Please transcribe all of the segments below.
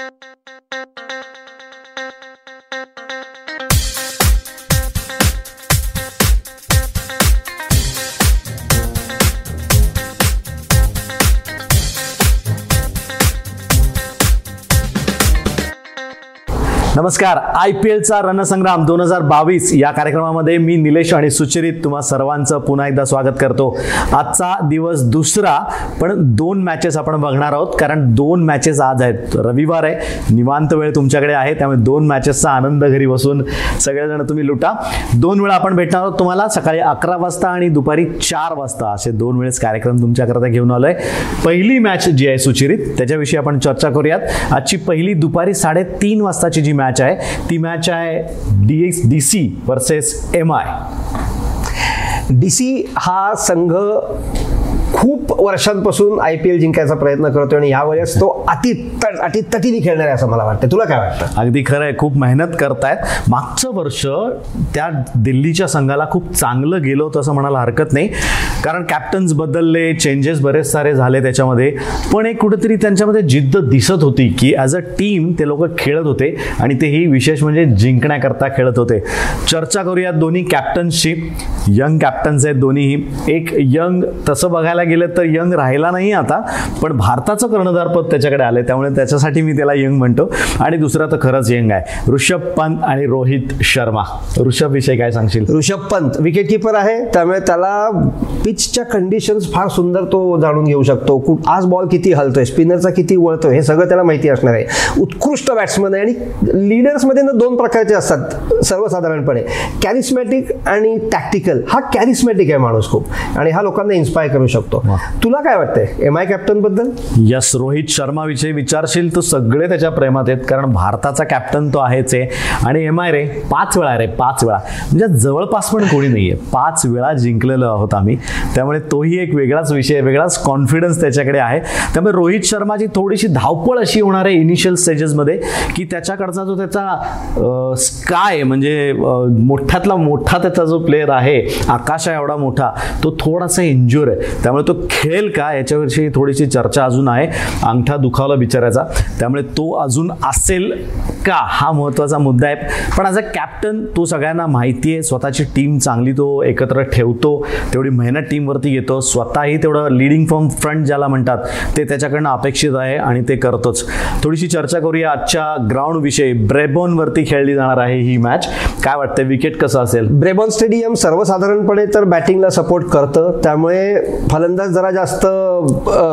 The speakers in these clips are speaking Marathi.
Thank you. नमस्कार. आय पी एलचा रणसंग्राम दोन हजार बावीस या कार्यक्रमामध्ये मी निलेश आणि सुचरित तुम्हा सर्वांचं पुन्हा एकदा स्वागत करतो. आजचा दिवस दुसरा पण दोन मॅचेस आपण बघणार आहोत कारण दोन मॅचेस आज आहेत. रविवार आहे निवांत वेळ तुमच्याकडे आहे त्यामुळे दोन मॅचेसचा आनंद घरी बसून सगळेजण तुम्ही लुटा. दोन वेळा आपण भेटणार आहोत तुम्हाला सकाळी अकरा वाजता आणि दुपारी चार वाजता. असे दोन वेळेस कार्यक्रम तुमच्याकरता घेऊन आलोय. पहिली मॅच जी आहे सुचिरित त्याच्याविषयी आपण चर्चा करूयात. आजची पहिली दुपारी साडेतीन वाजताची जी मॅच आहे. ती मॅच आहे D S D C versus M I D C हा संघ खूप वर्षांपासून आय पी एल जिंकायचा प्रयत्न करतोय आणि यावेळेस तो अति अति तटीने खेळणार आहे असं मला वाटतं. तुला काय वाटतं? अगदी खरं आहे. खूप मेहनत करतायत. मागचं वर्ष त्या दिल्लीच्या संघाला खूप चांगलं गेलं होतं असं म्हणायला हरकत नाही. कारण कॅप्टन्स बदलले चेंजेस बरेच सारे झाले त्याच्यामध्ये. पण एक कुठेतरी त्यांच्यामध्ये जिद्द दिसत होती की ॲज अ टीम ते लोक खेळत होते आणि तेही विशेष म्हणजे जिंकण्याकरता खेळत होते. चर्चा करूयात दोन्ही कॅप्टन्सची यंग कॅप्टन्स आहेत दोन्हीही. एक यंग तसं बघायला गेलं तर यंग राहिला नाही आता पण भारताचं कर्णधारपद त्याच्याकडे आलंय त्यामुळे त्याच्यासाठी मी त्याला यंग म्हणतो. आणि दुसरा तर खरंच यंग आहे ऋषभ पंत आणि रोहित शर्मा. ऋषभ विषयी काय सांगशील? ऋषभ पंत विकेट किपर आहे त्यामुळे त्याला पिचच्या कंडिशन्स फार सुंदर तो जाणून घेऊ शकतो. आज बॉल किती हलतोय स्पिनरचा किती वळतोय हे सगळं त्याला माहिती असणार आहे. उत्कृष्ट बॅट्समन आहे आणि लिडर्समध्ये ना दोन प्रकारचे असतात सर्वसाधारणपणे. कॅरिस्मॅटिक आणि टॅक्टिकल हा कॅरिस्मॅटिक आहे माणूस खूप. आणि हा लोकांना इन्स्पायर करू शकतो. तुला काय वाटतंय? एम आय कॅप्टनबद्दल? यस रोहित शर्मा विषयी विचारशील तर सगळे त्याच्या प्रेमात आहेत कारण भारताचा कॅप्टन तो आहेच आहे. आणि एम आय रे? पाच वेळा रे पाच वेळा. म्हणजे जवळपास पण कोणी नाहीये. पाच वेळा जिंकलेलो आहोत आम्ही. त्यामुळे तोही एक वेगळाच विषय वेगळाच कॉन्फिडन्स त्याच्याकडे आहे. त्यामुळे रोहित शर्माची थोडीशी धावपळ अशी होणार आहे इनिशियल स्टेजेसमध्ये की त्याच्याकडचा जो त्याचा स्काय म्हणजे मोठ्यातला मोठा त्याचा जो प्लेअर आहे आकाश आहे एवढा मोठा तो थोडासा इंज्युअर आहे. त्यामुळे तो खेळेल का याच्याविषयी थोडीशी चर्चा अजून आहे. अंगठा दुखावला बिचारायचा त्यामुळे तो अजून असेल का हा महत्त्वाचा मुद्दा आहे. पण ॲज अ कॅप्टन तो सगळ्यांना माहिती आहे. स्वतःची टीम चांगली तो एकत्र ठेवतो. तेवढी मेहनत टीमवरती घेतो. स्वतःही तेवढं लिडिंग फ्रॉम फ्रंट ज्याला म्हणतात ते त्याच्याकडनं अपेक्षित आहे आणि ते करतोच. थोडीशी चर्चा करूया आजच्या ग्राउंडविषयी ब्रेबॉनवरती खेळली जाणार आहे ही मॅच काय वाटतं विकेट कसं असेल? ब्रेबॉन स्टेडियम सर्वसाधारणपणे तर बॅटिंगला सपोर्ट करतं. त्यामुळे फलंदाज जरा जास्त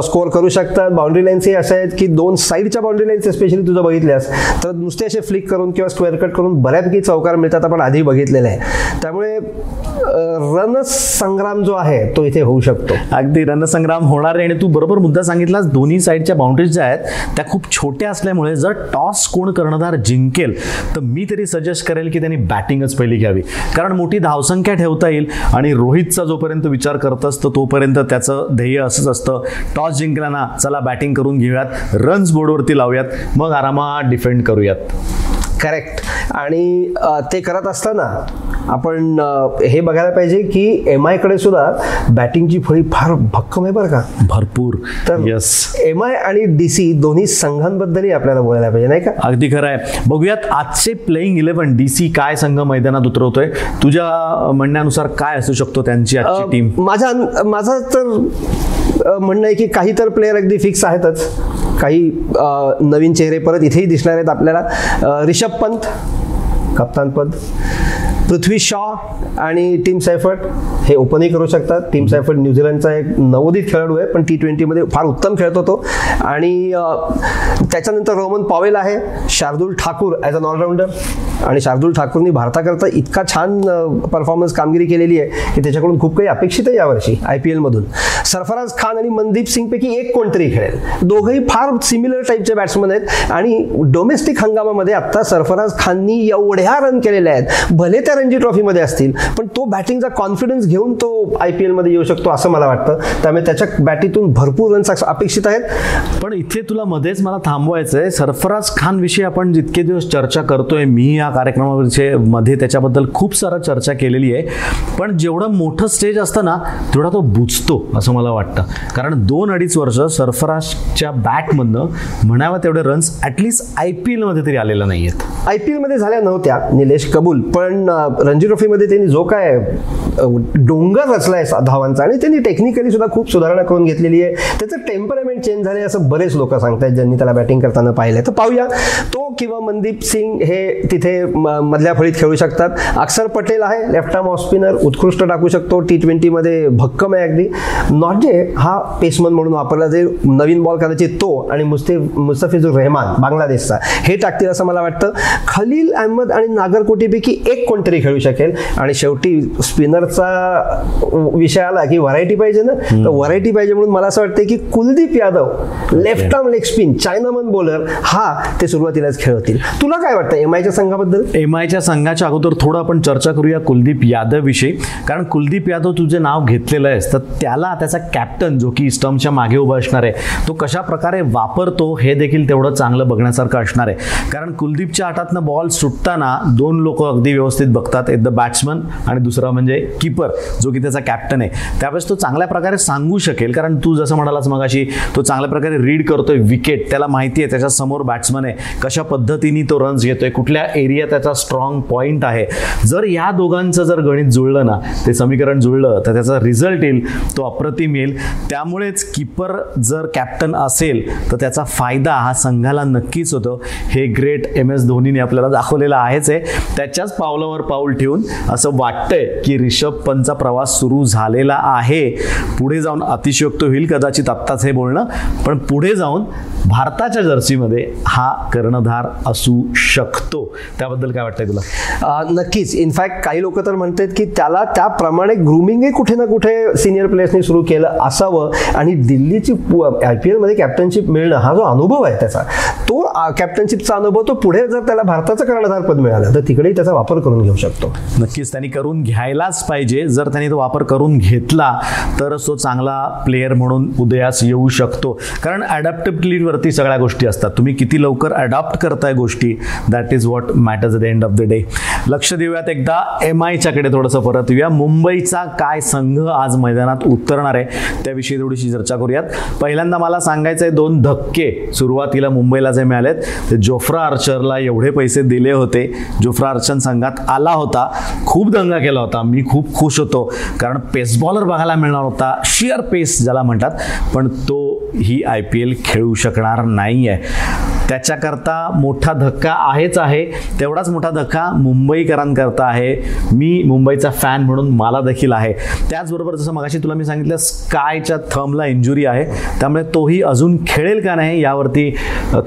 स्कोअर करू शकतात. बाउंड्री लाईन्सही अशा आहेत की दोन साईडच्या बाउंड्री लाईन्स स्पेशली तुझं बघितल्यास तर नुसते असे फ्लिक करून किंवा स्क्वेअर कट करून बऱ्यापैकी चौकार मिळतात. आपण आधी बघितलेले आहे. त्यामुळे रन संग्राम जो आहे तो इथे होऊ शकतो. अगदी रणसंग्राम होणार आहे आणि तू बरोबर मुद्दा सांगितलास. दोन्ही साईडच्या बाउंड्रीज ज्या आहेत त्या खूप छोट्या असल्यामुळे जर टॉस कोण कर्णधार जिंकेल तर मी तरी सजेस्ट करेल की त्यांनी बॅटिंगच पहिली घ्यावी. कारण मोठी धावसंख्या ठेवता येईल आणि रोहितचा जोपर्यंत विचार करत असतो तोपर्यंत त्या त्याचं ध्येय असंच असतं. टॉस जिंकला ना चला बॅटिंग करून घेऊयात. रन्स बोर्डवरती लावूयात. मग आरामात डिफेंड करूयात. करेक्ट आणि ते करत असताना आपण हे बघायला पाहिजे की एम आयकडे सुद्धा बॅटिंगची फळी फार भक्कम आहे बरं का. भरपूर. तर यस एम आय आणि डी सी दोन्ही संघांबद्दलही आपल्याला बोलायला पाहिजे नाही का? अगदी खरं आहे. बघूयात आजचे प्लेईंग इलेव्हन डी सी काय संघ मैदानात उतरवतोय? तुझ्या म्हणण्यानुसार काय असू शकतो त्यांची आजची टीम माझा माझा तर म्हणणं आहे की काही तर प्लेअर अगदी फिक्स आहेतच. काही नवीन चेहरे परत इथेही दिसणार आहेत आपल्याला. रिषभ पंत कप्तानपद पृथ्वी शॉ आणि टीम सैफर्ट हे ओपनही करू शकतात. टीम सैफर्ट न्यूझीलंडचा एक नवोदित खेळाडू आहे पण टी ट्वेंटीमध्ये फार उत्तम खेळतो तो. आणि त्याच्यानंतर रोमन पॉवेल आहे Shardul Thakur as an allrounder आणि शार्दुल ठाकूरनी भारताकरता इतका छान परफॉर्मन्स कामगिरी केलेली आहे की त्याच्याकडून खूप काही अपेक्षित आहे यावर्षी आय पी एलमधून सरफराज खान आणि मनदीप सिंगपैकी एक कोणतरी खेळेल. दोघंही फार सिमिलर टाईपचे बॅट्समन आहेत. आणि डोमेस्टिक हंगामामध्ये आत्ता सरफराज खाननी एवढ्या रन केलेल्या आहेत. भले त्या रणजी ट्रॉफीमध्ये असतील पण तो बॅटिंगचा कॉन्फिडन्स घेऊन तो आय पी एलमध्ये येऊ शकतो असं मला वाटतं. त्यामुळे त्याच्या बॅटीतून भरपूर रन्स अपेक्षित आहेत. पण इथे तुला मध्येच मला थांबवायचं आहे सरफराज खान विषयी आपण जितके दिवस चर्चा करतोय मी या कार्यक्रमाविषयी मध्ये त्याच्याबद्दल खूप सारा चर्चा केलेली आहे. पण जेवढं मोठं स्टेज असतं ना तेवढा तो बुजतो असं मला वाटतं. कारण दोन अडीच वर्ष सरफराजच्या बॅटमधनं म्हणावं तेवढे runs at least I P एलमध्ये तरी आलेले नाही आहेत आय पी एलमध्ये झाल्या नव्हत्या निलेश कबूल. पण रणजी ट्रॉफीमध्ये त्यांनी जो काय डोंगर रचलाय सा- धावांचा आणि त्यांनी टेक्निकली सुद्धा खूप सुधारणा करून घेतलेली आहे. त्याचं टेम्परमेंट चेंज झाले असं बरेच लोक सांगतात ज्यांनी त्याला बॅटिंग करताना पाहिलंय. तर पाहूया तो किंवा मनदीप सिंग हे तिथे म- मधल्या फळीत खेळू शकतात. अक्षर पटेल आहे लेफ्ट आर्म ऑफ स्पिनर उत्कृष्ट टाकू शकतो. टी ट्वेंटीमध्ये भक्कम आहे अगदी. नॉर्जे हा पेसमन म्हणून वापरला जाईल. नवीन बॉल कदाचित तो आणि मुस्ते मुस्तफिजुर रहमान बांगलादेशचा. हे टाकतील असं मला वाटतं. खलील अहमद आणि नागरकोटीपैकी एक कोणतरी खेळू शकेल. आणि शेवटी स्पिनरचा विषय आला की व्हरायटी पाहिजे ना? तर व्हरायटी पाहिजे म्हणून मला असं वाटतं की Kuldeep Yadav left arm leg spin chinaman bowler हा ते सुरुवातीलाच खेळवतील तुला काय वाटतं एम आयच्या संघाबद्दल? एम आयच्या संघाच्या अगोदर थोडं आपण चर्चा करूया कुलदीप यादव विषयी. कारण कुलदीप यादव तुझे नाव घेतलेलं आहेस तर त्याला त्याचा कॅप्टन जो की स्टम्पच्या मागे उभा असणार आहे तो कशा प्रकारे वापरतो हे देखील तेवढं चांगलं बघण्यासारखं असणार आहे. कारण कुलदीपच्या हातातनं बॉल सुटताना दोन लोक अगदी व्यवस्थित बघतात एक द बॅट्समन आणि दुसरा म्हणजे कीपर जो की त्याचा कॅप्टन आहे. त्यावेळेस तो चांगल्या प्रकारे सांगू शकेल कारण तू जसं म्हणालास मगाशी तो चांगल्या प्रकारे रीड करतोय विकेट त्याला माहिती आहे त्याच्यासमोर बॅट्समन आहे. कशा पद्धतीने तो रन्स घेतोय कुठल्या एरिया त्याचा स्ट्रॉंग पॉईंट आहे. जर या दोघांचं जर गणित जुळलं ना ते समीकरण जुळलं तर त्याचा रिझल्ट येईल तो अप्रतिम येईल. त्यामुळेच कीपर जर कॅप्टन असेल तर त्याचा फायदा हा संघाला नक्कीच होतो. हे ग्रेट एम एस धोनीने आपल्याला दाखवलेलं आहेच आहे. त्याच्याच पावलावर पाव पाऊल ठेवून असं वाटतंय की रिषभ पंतचा प्रवास सुरू झालेला आहे. पुढे जाऊन अतिशयोक्त होईल कदाचित आत्ताच हे बोलणं. पण पुढे जाऊन भारताच्या जर्सीमध्ये हा कर्णधार असू शकतो. त्याबद्दल काय वाटतंय तुला? नक्कीच. इनफॅक्ट काही लोक तर म्हणतात की त्याला त्याप्रमाणे ग्रुमिंगही कुठे ना कुठे सिनियर प्लेयर्सनी सुरू केलं असावं. आणि दिल्लीची आय पी एलमध्ये कॅप्टनशिप मिळणं हा जो अनुभव आहे त्याचा तो कॅप्टनशिपचा अनुभव तो पुढे जर त्याला भारताचं कर्णधारपद मिळालं तर तिकडेही त्याचा वापर करून घेऊ. शकतो. नक्कीच त्यांनी करून घ्यायलाच पाहिजे. जर त्यांनी तो वापर करून घेतला तरच तो चांगला प्लेअर म्हणून उदयास येऊ शकतो. कारण अडॅप्टेबिलिटीवरती सगळ्या गोष्टी असतात. तुम्ही किती लवकर अडॉप्ट करताय गोष्टी that is what matters the end of the day लक्ष देऊयात एकदा. एम आयच्याकडे थोडंसं परत येऊया. मुंबईचा काय संघ आज मैदानात उतरणार आहे त्याविषयी थोडीशी चर्चा करूयात. पहिल्यांदा मला सांगायचं आहे दोन धक्के. सुरुवातीला मुंबईला जे मिळालेत ते जोफ्रा आर्चरला एवढे पैसे दिले होते. जोफ्रा आर्चर संघात आला होता खूप दंगा केला होता. मी खूप खुश होतो. कारण पेस बॉलर बघायला मिळणार होता. शिअर पेस ज्याला म्हणतात. पण तो ही आय पी एल खेळू शकणार नाही आहे त्याच्याकरता मोठा धक्का आहेच आहे. तेवढाच मोठा धक्का मुंबईकरांकरता आहे. मी मुंबईचा फॅन म्हणून मला देखील आहे. त्याचबरोबर जसं मगाशी तुला मी सांगितलं स्कायच्या थंबला इंजुरी आहे. त्यामुळे तोही अजून खेळेल का नाही यावरती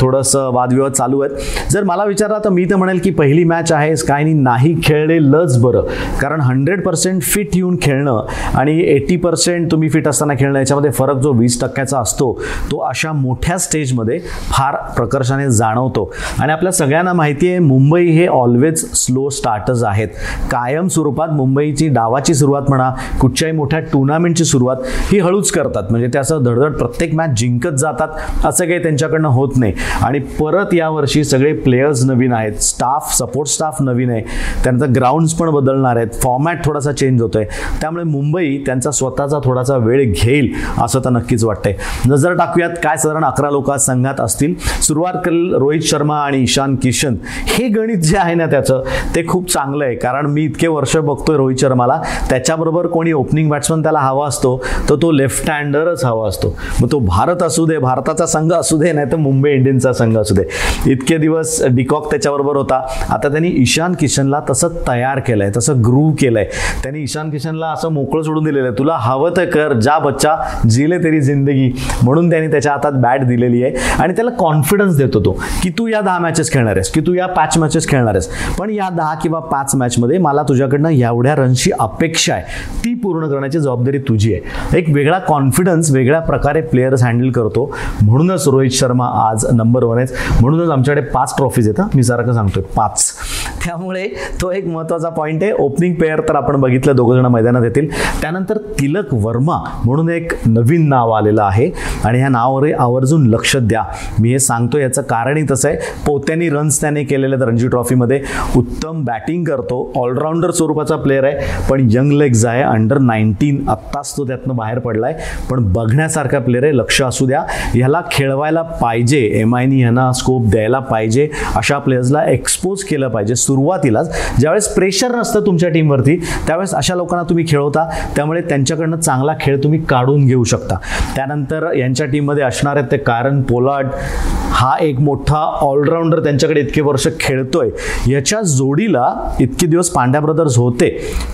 थोडंसं वादविवाद चालू आहेत. जर मला विचारला तर मी तर म्हणेल की पहिली मॅच आहे स्कायनी नाही खेळलेलंच बरं. कारण हंड्रेड पर्सेंट फिट येऊन खेळणं आणि एटी पर्सेंट तुम्ही फिट असताना खेळणं याच्यामध्ये फरक जो वीस टक्क्याचा असतो तो अशा मोठ्या स्टेजमध्ये फार प्रकर्ष प्रकर्षाने जाणवतो. आणि आपल्या सगळ्यांना माहिती आहे मुंबई हे ऑलवेज स्लो स्टार्टर्स आहेत. कायम स्वरूपात मुंबईची डावाची सुरुवात म्हणा कुठच्याही मोठ्या टुर्नामेंटची सुरुवात ही हळूच करतात. म्हणजे ते असं धडधड प्रत्येक मॅच जिंकत जातात असं काही त्यांच्याकडनं होत नाही. आणि परत यावर्षी सगळे प्लेयर्स नवीन आहेत. स्टाफ सपोर्ट स्टाफ नवीन आहे. त्यानंतर ग्राउंड्स पण बदलणार आहेत. फॉर्मॅट थोडासा चेंज होतोय. त्यामुळे मुंबई त्यांचा स्वतःचा थोडासा वेळ घेईल असं तर नक्कीच वाटतंय. नजर टाकूयात काय साधारण अकरा लोक संघात असतील. सुरुवात करेल रोहित शर्मा आणि ईशान किशन हे गणित जे आहे ना त्याचं ते खूप चांगलं आहे. कारण मी इतके वर्ष बघतोय रोहित शर्माला. त्याच्याबरोबर कोणी ओपनिंग बॅट्समन त्याला हवा असतो तर तो लेफ्ट हँडरच हवा असतो. मग तो भारत असू दे भारताचा संघ असू दे नाही तर मुंबई इंडियन्सचा संघ असू दे. इतके दिवस डिकॉक त्याच्याबरोबर होता. आता त्यांनी ईशान किशनला तसं तयार केलंय तसं ग्रूव केलंय. त्यांनी ईशान किशनला असं मोकळं सोडून दिलेलं आहे. तुला हवं तर कर जा बच्चा जिले तेरी जिंदगी. म्हणून त्यांनी त्याच्या हातात बॅट दिलेली आहे. आणि त्याला कॉन्फिडन्स देतो. तो की तू या दहा मॅचेस खेळणार आहेस की तू या पाच मॅचेस खेळणार आहेस. पण या दहा किंवा पाच मॅचमध्ये मला तुझ्याकडनं एवढ्या रनची अपेक्षा आहे. ती पूर्ण करण्याची जबाबदारी तुझी आहे. एक वेगळा कॉन्फिडन्स वेगळ्या प्रकारे प्लेयर्स हँडल करतो. म्हणूनच रोहित शर्मा आज नंबर वन आहे म्हणूनच आमच्याकडे पाच ट्रॉफीज येतात मी सारखं सांगतोय पाच. त्यामुळे तो एक महत्त्वाचा पॉईंट आहे. ओपनिंग पेअर तर आपण बघितलं दोघं जण मैदानात येतील. त्यानंतर तिलक वर्मा म्हणून एक नवीन नाव आलेलं आहे. आणि ह्या नावावर आवर्जून लक्ष द्या. मी हे सांगतो याचं कारणही तसं आहे. पोत्यांनी रन्स त्याने केलेले आहेत रणजी ट्रॉफीमध्ये उत्तम बॅटिंग करतो. ऑलराऊंडर स्वरूपाचा प्लेअर आहे. पण यंग लेग्ज आहे. अंडर नाईन्टीन आत्ताच तो त्यातनं बाहेर पडलाय. पण बघण्यासारखा प्लेअर आहे. लक्ष असू द्या. ह्याला खेळवायला पाहिजे. एम आयनी ह्यांना स्कोप द्यायला पाहिजे. अशा प्लेयर्सला एक्सपोज केलं पाहिजे. सुरुवातीलाच ज्यावेळेस प्रेशर नसतं तुमच्या टीमवरती त्यावेळेस अशा लोकांना तुम्ही खेळवता त्यामुळे त्यांच्याकडनं चांगला खेळ तुम्ही काढून घेऊ शकता. त्यानंतर यांच्या टीममध्ये असणार आहेत ते कारण पोलाड हा एक मोठा ऑलराऊंडर त्यांच्याकडे इतके वर्ष खेळतोय. याच्या जोडीला इतके दिवस पांड्या ब्रदर्स होते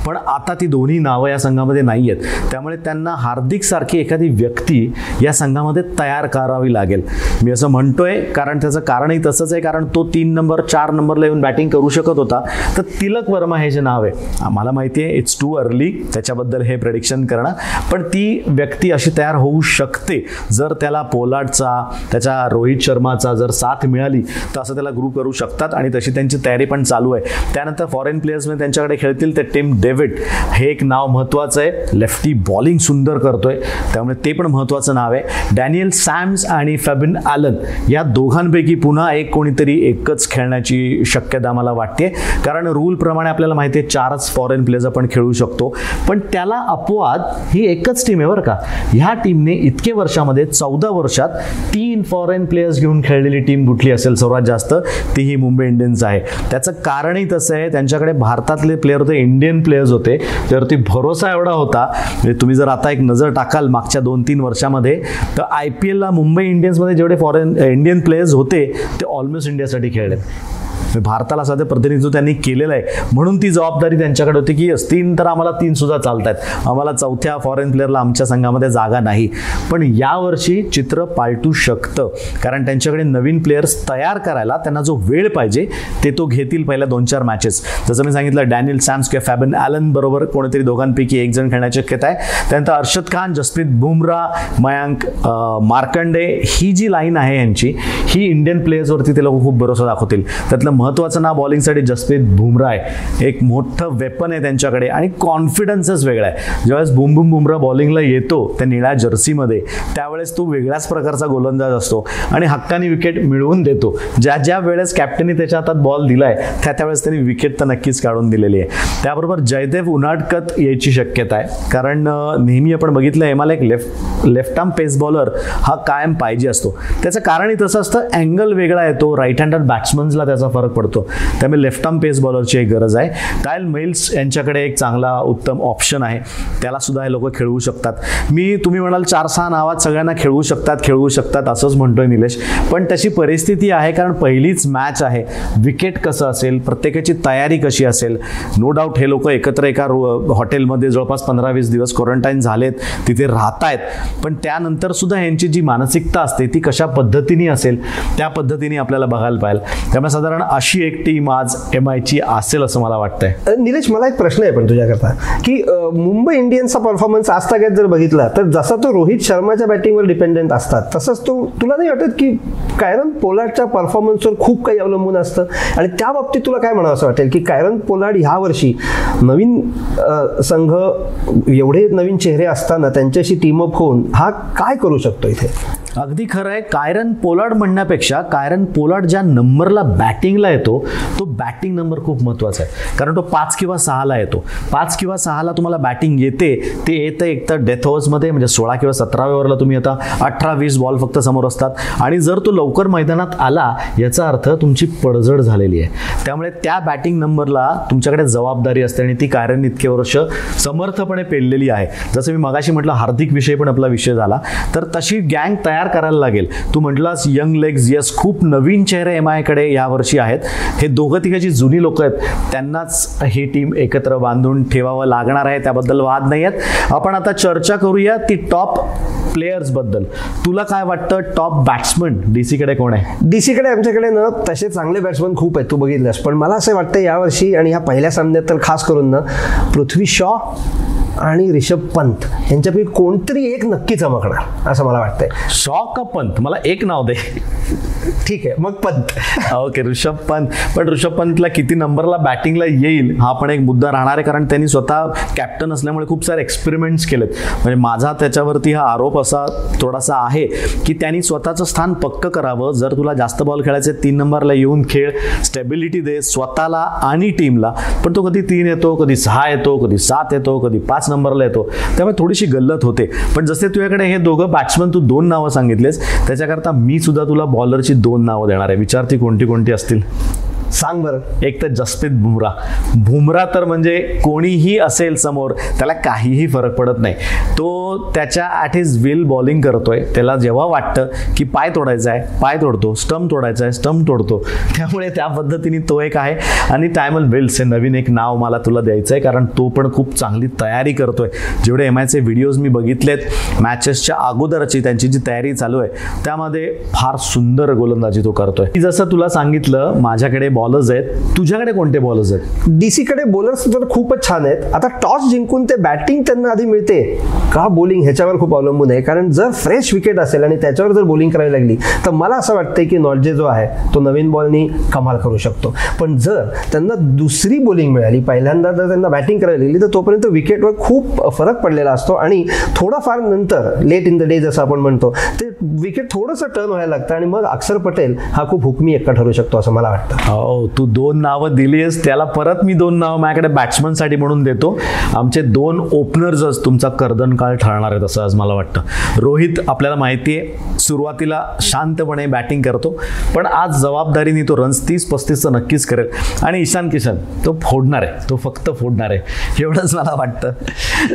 पण आता ती दोन्ही नावं या संघामध्ये नाही आहेत त्यामुळे त्यांना हार्दिक सारखी एखादी व्यक्ती या संघामध्ये तयार करावी लागेल. मी असं म्हणतोय कारण त्याचं कारणही तसंच आहे कारण तो तीन नंबर चार नंबरला येऊन बॅटिंग करू शकत होता. तर तिलक वर्मा हे जे नाव आहे आम्हाला माहिती आहे इट्स टू अर्ली त्याच्याबद्दल हे प्रेडिक्शन करणं. पण ती व्यक्ती अशी तयार होऊ शकते. जर त्याला पोलाडचा त्याच्या रोहित शर्मा शर्माचा जर साथ मिळाली तर असं त्याला ग्रुप करू शकतात आणि तशी त्यांची तयारी पण चालू आहे. त्यानंतर फॉरेन प्लेयर्समध्ये त्यांच्याकडे खेळतील ते टिम डेव्हिड. हे एक नाव महत्त्वाचं आहे. लेफ्टी बॉलिंग सुंदर करतोय. त्यामुळे ते पण महत्त्वाचं नाव आहे. डॅनियल सॅम्स आणि फॅबिन आलन या दोघांपैकी पुन्हा एक कोणीतरी एकच खेळण्याची शक्यता मला वाटते कारण रूलप्रमाणे आपल्याला माहिती आहे चारच फॉरेन प्लेयर्स आपण खेळू शकतो. पण त्याला अपवाद ही एकच टीम आहे बरं का. ह्या टीमने इतके वर्षामध्ये चौदा वर्षात तीन फॉरेन प्लेयर्स घेऊन खेळलेली टीम कुठली असेल सर्वात जास्त ती ही मुंबई इंडियन्स आहे. त्याचं कारणही तसं आहे त्यांच्याकडे भारतातले प्लेयर होते इंडियन प्लेयर्स होते. त्यावरती भरोसा एवढा होता म्हणजे तुम्ही जर आता एक नजर टाकाल मागच्या दोन तीन वर्षामध्ये तर आय पी एलला मुंबई इंडियन्समध्ये जेवढे फॉरेन इंडियन प्लेयर्स होते ते ऑलमोस्ट इंडियासाठी खेळलेत. भारताला साधे प्रतिनिधित्व त्यांनी केलेलं आहे. म्हणून ती जबाबदारी त्यांच्याकडे होती की तीन तर आम्हाला तीन सुद्धा चालत आहेत आम्हाला चौथ्या फॉरेन प्लेअरला आमच्या संघामध्ये जागा नाही. पण यावर्षी चित्र पालटू शकतं. कारण त्यांच्याकडे नवीन प्लेयर्स तयार करायला त्यांना जो वेळ पाहिजे ते तो घेतील पहिल्या दोन चार मॅचेस जसं मी सांगितलं डॅनियल सॅम्स किंवा फॅबन ॲलन बरोबर कोणीतरी दोघांपैकी एक जण खेळण्याची शक्यता आहे. त्यानंतर अर्षद खान जसप्रीत बुमराह मयांक मार्कंडे ही जी लाईन आहे यांची ही इंडियन प्लेयर्सवरती ते लोक खूप भरोसा दाखवतील. त्यातलं महत्त्वाचं नाव बॉलिंगसाठी जसप्रीत बुमरा आहे. एक मोठं वेपन आहे त्यांच्याकडे आणि कॉन्फिडन्सच वेगळा आहे. ज्यावेळेस बुम बुम बॉलिंगला येतो त्या निळ्या जर्सीमध्ये त्यावेळेस तो वेगळ्याच प्रकारचा गोलंदाज असतो आणि हक्काने विकेट मिळवून देतो. ज्या ज्या वेळेस कॅप्टननी त्याच्या हातात बॉल दिलाय त्या त्यावेळेस त्यांनी विकेट तर नक्कीच काढून दिलेली आहे. त्याबरोबर जयदेव उनाडकत यायची शक्यता आहे. कारण नेहमी आपण बघितलं आहे मला एक left left arm pace bowler हा कायम पाहिजे असतो. त्याचं कारणही तसं असतं अँगल वेगळा येतो. राईट हँडर बॅट्समन्सला त्याचा फरक पडतो. त्यामुळे लेफ्ट आर्म पेस बॉलरची एक गरज आहे. कायल मेल्स यांच्याकडे एक चांगला उत्तम ऑप्शन आहे. त्याला सुद्धा हे लोक खेळवू शकतात. मी तुम्ही म्हणाल चार सहा नावात सगळ्यांना खेळवू शकतात खेळवू शकतात असंच म्हणतोय निलेश. पण तशी परिस्थिती आहे कारण पहिलीच मॅच आहे. विकेट कसं असेल प्रत्येकाची तयारी कशी असेल नो डाऊट हे लोक एकत्र एका हॉटेलमध्ये जवळपास पंधरा वीस दिवस क्वारंटाईन झालेत तिथे राहत आहेत पण त्यानंतर सुद्धा यांची जी मानसिकता असते ती कशा पद्धतीने असेल त्या पद्धतीने आपल्याला बघायला पाहिजे त्यामुळे साधारण अशी एक टीम आज एम आयची असेल असं मला वाटतंय. निलेश मला एक प्रश्न आहे पण तुझ्याकरता. की मुंबई इंडियन्सचा परफॉर्मन्स आजतागत जर बघितला तर जसा तो रोहित शर्माच्या बॅटिंगवर डिपेंडेंट असतात तसंच तो तुला नाही वाटत की कायरन पोलार्डच्या परफॉर्मन्सवर खूप काही अवलंबून असतं? आणि त्या बाबतीत तुला काय म्हणावं असं वाटेल की कायरन पोलार्ड ह्या वर्षी नवीन संघ एवढे नवीन चेहरे असताना त्यांच्याशी टीमअप होऊन हा काय करू शकतो इथे? अगदी खरं आहे कायरन पोलार्ड म्हणण्यापेक्षा कायरन पोलार्ड ज्या नंबरला बॅटिंगला येतो तो बॅटिंग नंबर खूप महत्त्वाचा आहे. कारण तो पाच किंवा सहाला येतो. पाच किंवा सहाला तुम्हाला बॅटिंग येते ते येतं एक तर डेथ ओव्हर्समध्ये म्हणजे सोळा किंवा सतराव्या ओव्हरला तुम्ही आता अठरा वीस बॉल फक्त समोर असतात. आणि जर तो लवकर मैदानात आला याचा अर्थ तुमची पडझड झालेली आहे. त्यामुळे त्या बॅटिंग नंबरला तुमच्याकडे जबाबदारी असते आणि ती कायरन इतके वर्ष समर्थपणे पेललेली आहे. जसं मी मगाशी म्हटलं हार्दिक विषय पण आपला विषय झाला. तर तशी गँग तयार करायला लागेल. तू म्हटलास यंग लेग्स यस खूप नवीन चेहरे एम आयकडे यावर्षी आहेत. हे दोघं तिघाची जुनी लोक आहेत त्यांनाच ही टीम एकत्र बांधून ठेवावं लागणार आहे त्याबद्दल वाद नाही आहेत. आपण आता चर्चा करूया ती टॉप प्लेयर्सबद्दल. तुला काय वाटतं टॉप बॅट्समन डीसीकडे कोण आहे? डीसीकडे आमच्याकडे ना तसे चांगले बॅट्समन खूप आहेत तू बघितलंस. पण मला असं वाटतं यावर्षी आणि ह्या पहिल्या सामन्यात तर खास करून ना पृथ्वी शॉ आणि रिषभ पंत यांच्यापैकी कोणतरी एक नक्की चमकणार असं मला वाटतंय. शॉ का पंत? मला एक नाव दे. ठीक आहे मग पंत. ओके ऋषभ पंत. पण ऋषभ पंतला किती नंबरला बॅटिंगला येईल हा पण एक मुद्दा राहणार आहे कारण त्यांनी स्वतः कॅप्टन असल्यामुळे खूप सारे एक्सपेरिमेंट्स केलेत. म्हणजे माझा त्याच्यावरती हा आरोप असा थोडासा आहे की त्यांनी स्वतःचं स्थान पक्क करावं. जर तुला जास्त बॉल खेळायचे तीन नंबरला येऊन खेळ. स्टेबिलिटी दे स्वतःला आणि टीमला पण तो कधी तीन येतो कधी सहा येतो कधी सात येतो कधी पाच नंबरला येतो. त्यामुळे थोडीशी गल्लत होते. पण जसे तुझ्याकडे हे दोघं बॅट्समन तू दोन नावं सांगितलेस त्याच्याकरता मी सुद्धा तुला बॉलरची दोन नावं देणार आहे. विचार ती कोणती कोणती असतील. सांग बरं. एक तर जसप्रीत बुमरा. बुमरा तर म्हणजे कोणीही असेल समोर त्याला काहीही फरक पडत नाही. तो त्याच्या ॲट इज विल बॉलिंग करतोय. त्याला जेव्हा वाटतं की पाय तोडायचा आहे पाय तोडतो स्टम्प तोडायचा आहे स्टम्प तोडतो. त्यामुळे त्या पद्धतीने तो एक आहे. आणि टायमल विल्स हे नवीन एक नाव मला तुला द्यायचं आहे कारण तो पण खूप चांगली तयारी करतोय. जेवढे एम आयचे व्हिडिओज मी बघितलेत मॅचेसच्या अगोदरची त्यांची जी तयारी चालू आहे त्यामध्ये फार सुंदर गोलंदाजी तो करतोय. जसं तुला सांगितलं माझ्याकडे बॉलर्स आहेत. तुझ्याकडे कोणते बॉलर्स आहेत? डीसी कडे बॉलर्स तर खूपच छान आहेत. आता टॉस जिंकून ते बॅटिंग त्यांना आधी मिळते. का बॉलिंग ह्याच्यावर खूप अवलंबून आहे? कारण जर फ्रेश विकेट असेल आणि त्याच्यावर जर बॉलिंग करावी लागली तर मला असं वाटतंय की नॉर्जे जो आहे तो नवीन बॉलनी कमाल करू शकतो. पण जर त्यांना दुसरी बॉलिंग मिळाली पहिल्यांदा जर त्यांना बॅटिंग करावी लागली तर तोपर्यंत विकेटवर खूप फरक पडलेला असतो. आणि थोडाफार नंतर लेट इन द डे जसं आपण म्हणतो ते विकेट थोडंसं टर्न व्हायला लागतं आणि मग अक्षर पटेल हा खूप हुकमी एक्का ठरू शकतो असं मला वाटतं. हो तू दोन नावं दिलीस त्याला परत मी दोन नावं माझ्याकडे बॅट्समनसाठी म्हणून देतो. आमचे दोन ओपनर्सच तुमचा कर्दन काळ ठरणार आहेत असं आज मला वाटतं. रोहित आपल्याला माहिती आहे सुरुवातीला शांतपणे बॅटिंग करतो पण आज जबाबदारीने तो रन्स तीस पस्तीसचं नक्कीच करेल. आणि ईशान किशन तो फोडणार आहे तो फक्त फोडणार आहे. एवढंच मला वाटतं.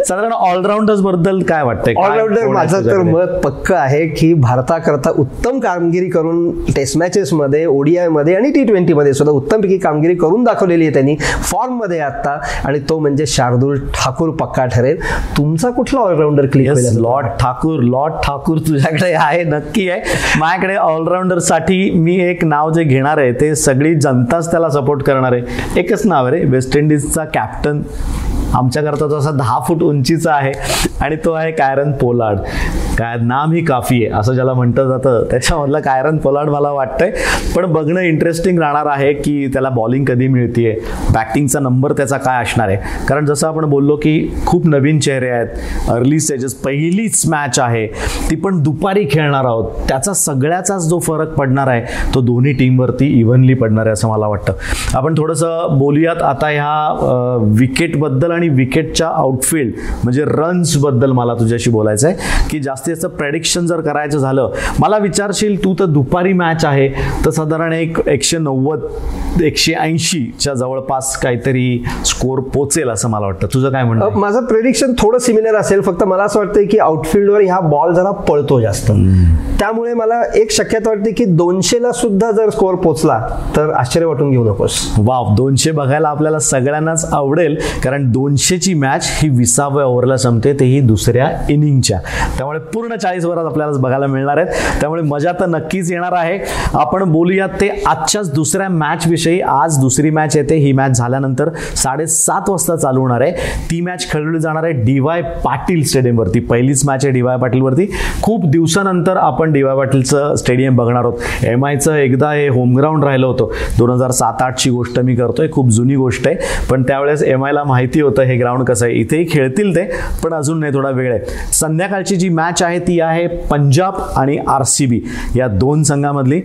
साधारण ऑलराऊंडर्सबद्दल काय वाटतंय? ऑलराऊंडर माझं तर? मत पक्क आहे की भारताकरता उत्तम कामगिरी करून टेस्ट मॅचेसमध्ये ओडीआयमध्ये आणि टी ट्वेंटीमध्ये सुद्धा उत्तमपैकी कामगिरी करून दाखवलेली आहे त्यांनी. फॉर्ममध्ये आता आणि तो म्हणजे शार्दूल ठाकूर पक्का ठरेल. तुमचा कुठला allrounder click Lord Thakur Lord Thakur तुझ्याकडे आहे नक्की आहे. माझ्याकडे ऑलराऊंडरसाठी मी एक नाव जे घेणार आहे ते सगळी जनताच त्याला सपोर्ट करणार आहे. एकच नाव आहे रे वेस्ट इंडिजचा कॅप्टन आमच्याकरता तो असा दहा फूट उंचीचा आहे आणि तो आहे कायरन पोलार्ड. काय नाम ही काफी आहे असं ज्याला म्हटलं जातं. त्याच्यामधलं कायरन पोलाड मला वाटतंय. पण बघणं इंटरेस्टिंग राहणार आहे की त्याला बॉलिंग कधी मिळतीये बॅटिंगचा नंबर त्याचा काय असणार आहे. कारण जसं आपण बोललो की खूप नवीन चेहरे आहेत अर्ली स्टेजेस पहिलीच मॅच आहे ती पण दुपारी खेळणार आहोत. त्याचा सगळ्याचाच जो फरक पडणार आहे तो दोन्ही टीमवरती इव्हनली पडणार आहे असं मला वाटतं. आपण थोडंसं बोलूयात आता ह्या विकेटबद्दल आणि विकेटच्या आउटफिल्ड म्हणजे रन्सबद्दल मला तुझ्याशी बोलायचं आहे. की जास्तीत जास्त प्रेडिक्शन जर करायचं झालं मला विचारशील तू तर दुपारी मॅच आहे. तर साधारण एक एकशे नव्वद एकशे ऐंशीच्या जवळपास काहीतरी स्कोर पोचेल असं मला वाटतं. तुझं काय म्हणणं? माझं प्रेडिक्शन थोडं सिमिलर असेल. फक्त मला असं वाटतं की आउटफिल्डवर हा बॉल जरा पळतो जास्त. त्यामुळे मला एक शक्यता वाटते की दोनशेला सुद्धा जर स्कोअर पोचला तर आश्चर्य वाटून घेऊ नकोस. वाव दोनशे बघायला आपल्याला सगळ्यांनाच आवडेल. कारण दोनशेची मॅच ही विसाव्या ओव्हरला संपते तेही दुसऱ्या इनिंगच्या त्यामुळे पूर्ण चाळीस ओव्हरात आपल्याला बघायला मिळणार आहेत. त्यामुळे मजा तर नक्कीच येणार आहे. आपण बोलूयात ते आजच्याच दुसऱ्या मॅच विषयी. आज दुसरी मॅच येते. ही मॅच झाल्यानंतर साडेसात वाजता चालू होणार आहे. ती मॅच खेळली जाणार आहे डी वाय पाटील स्टेडियमवरती. पहिलीच मॅच आहे डी वाय पाटीलवरती. खूप दिवसानंतर आपण डी वाय पाटीलचं स्टेडियम बघणार आहोत. एम आयचं एकदा हे होमग्राऊंड राहिलं होतं. दोन हजार सात आठची गोष्ट मी करतोय. खूप जुनी गोष्ट आहे. पण त्यावेळेस एम आयला माहिती होतं होतं हे ग्राउंड कसं आहे? इथेही खेळतील ते पण अजून नाही थोडा वेळ आहे. संध्याकाळची जी मॅच आहे ती आहे पंजाब आणि आर सी बी या दोन संघामधली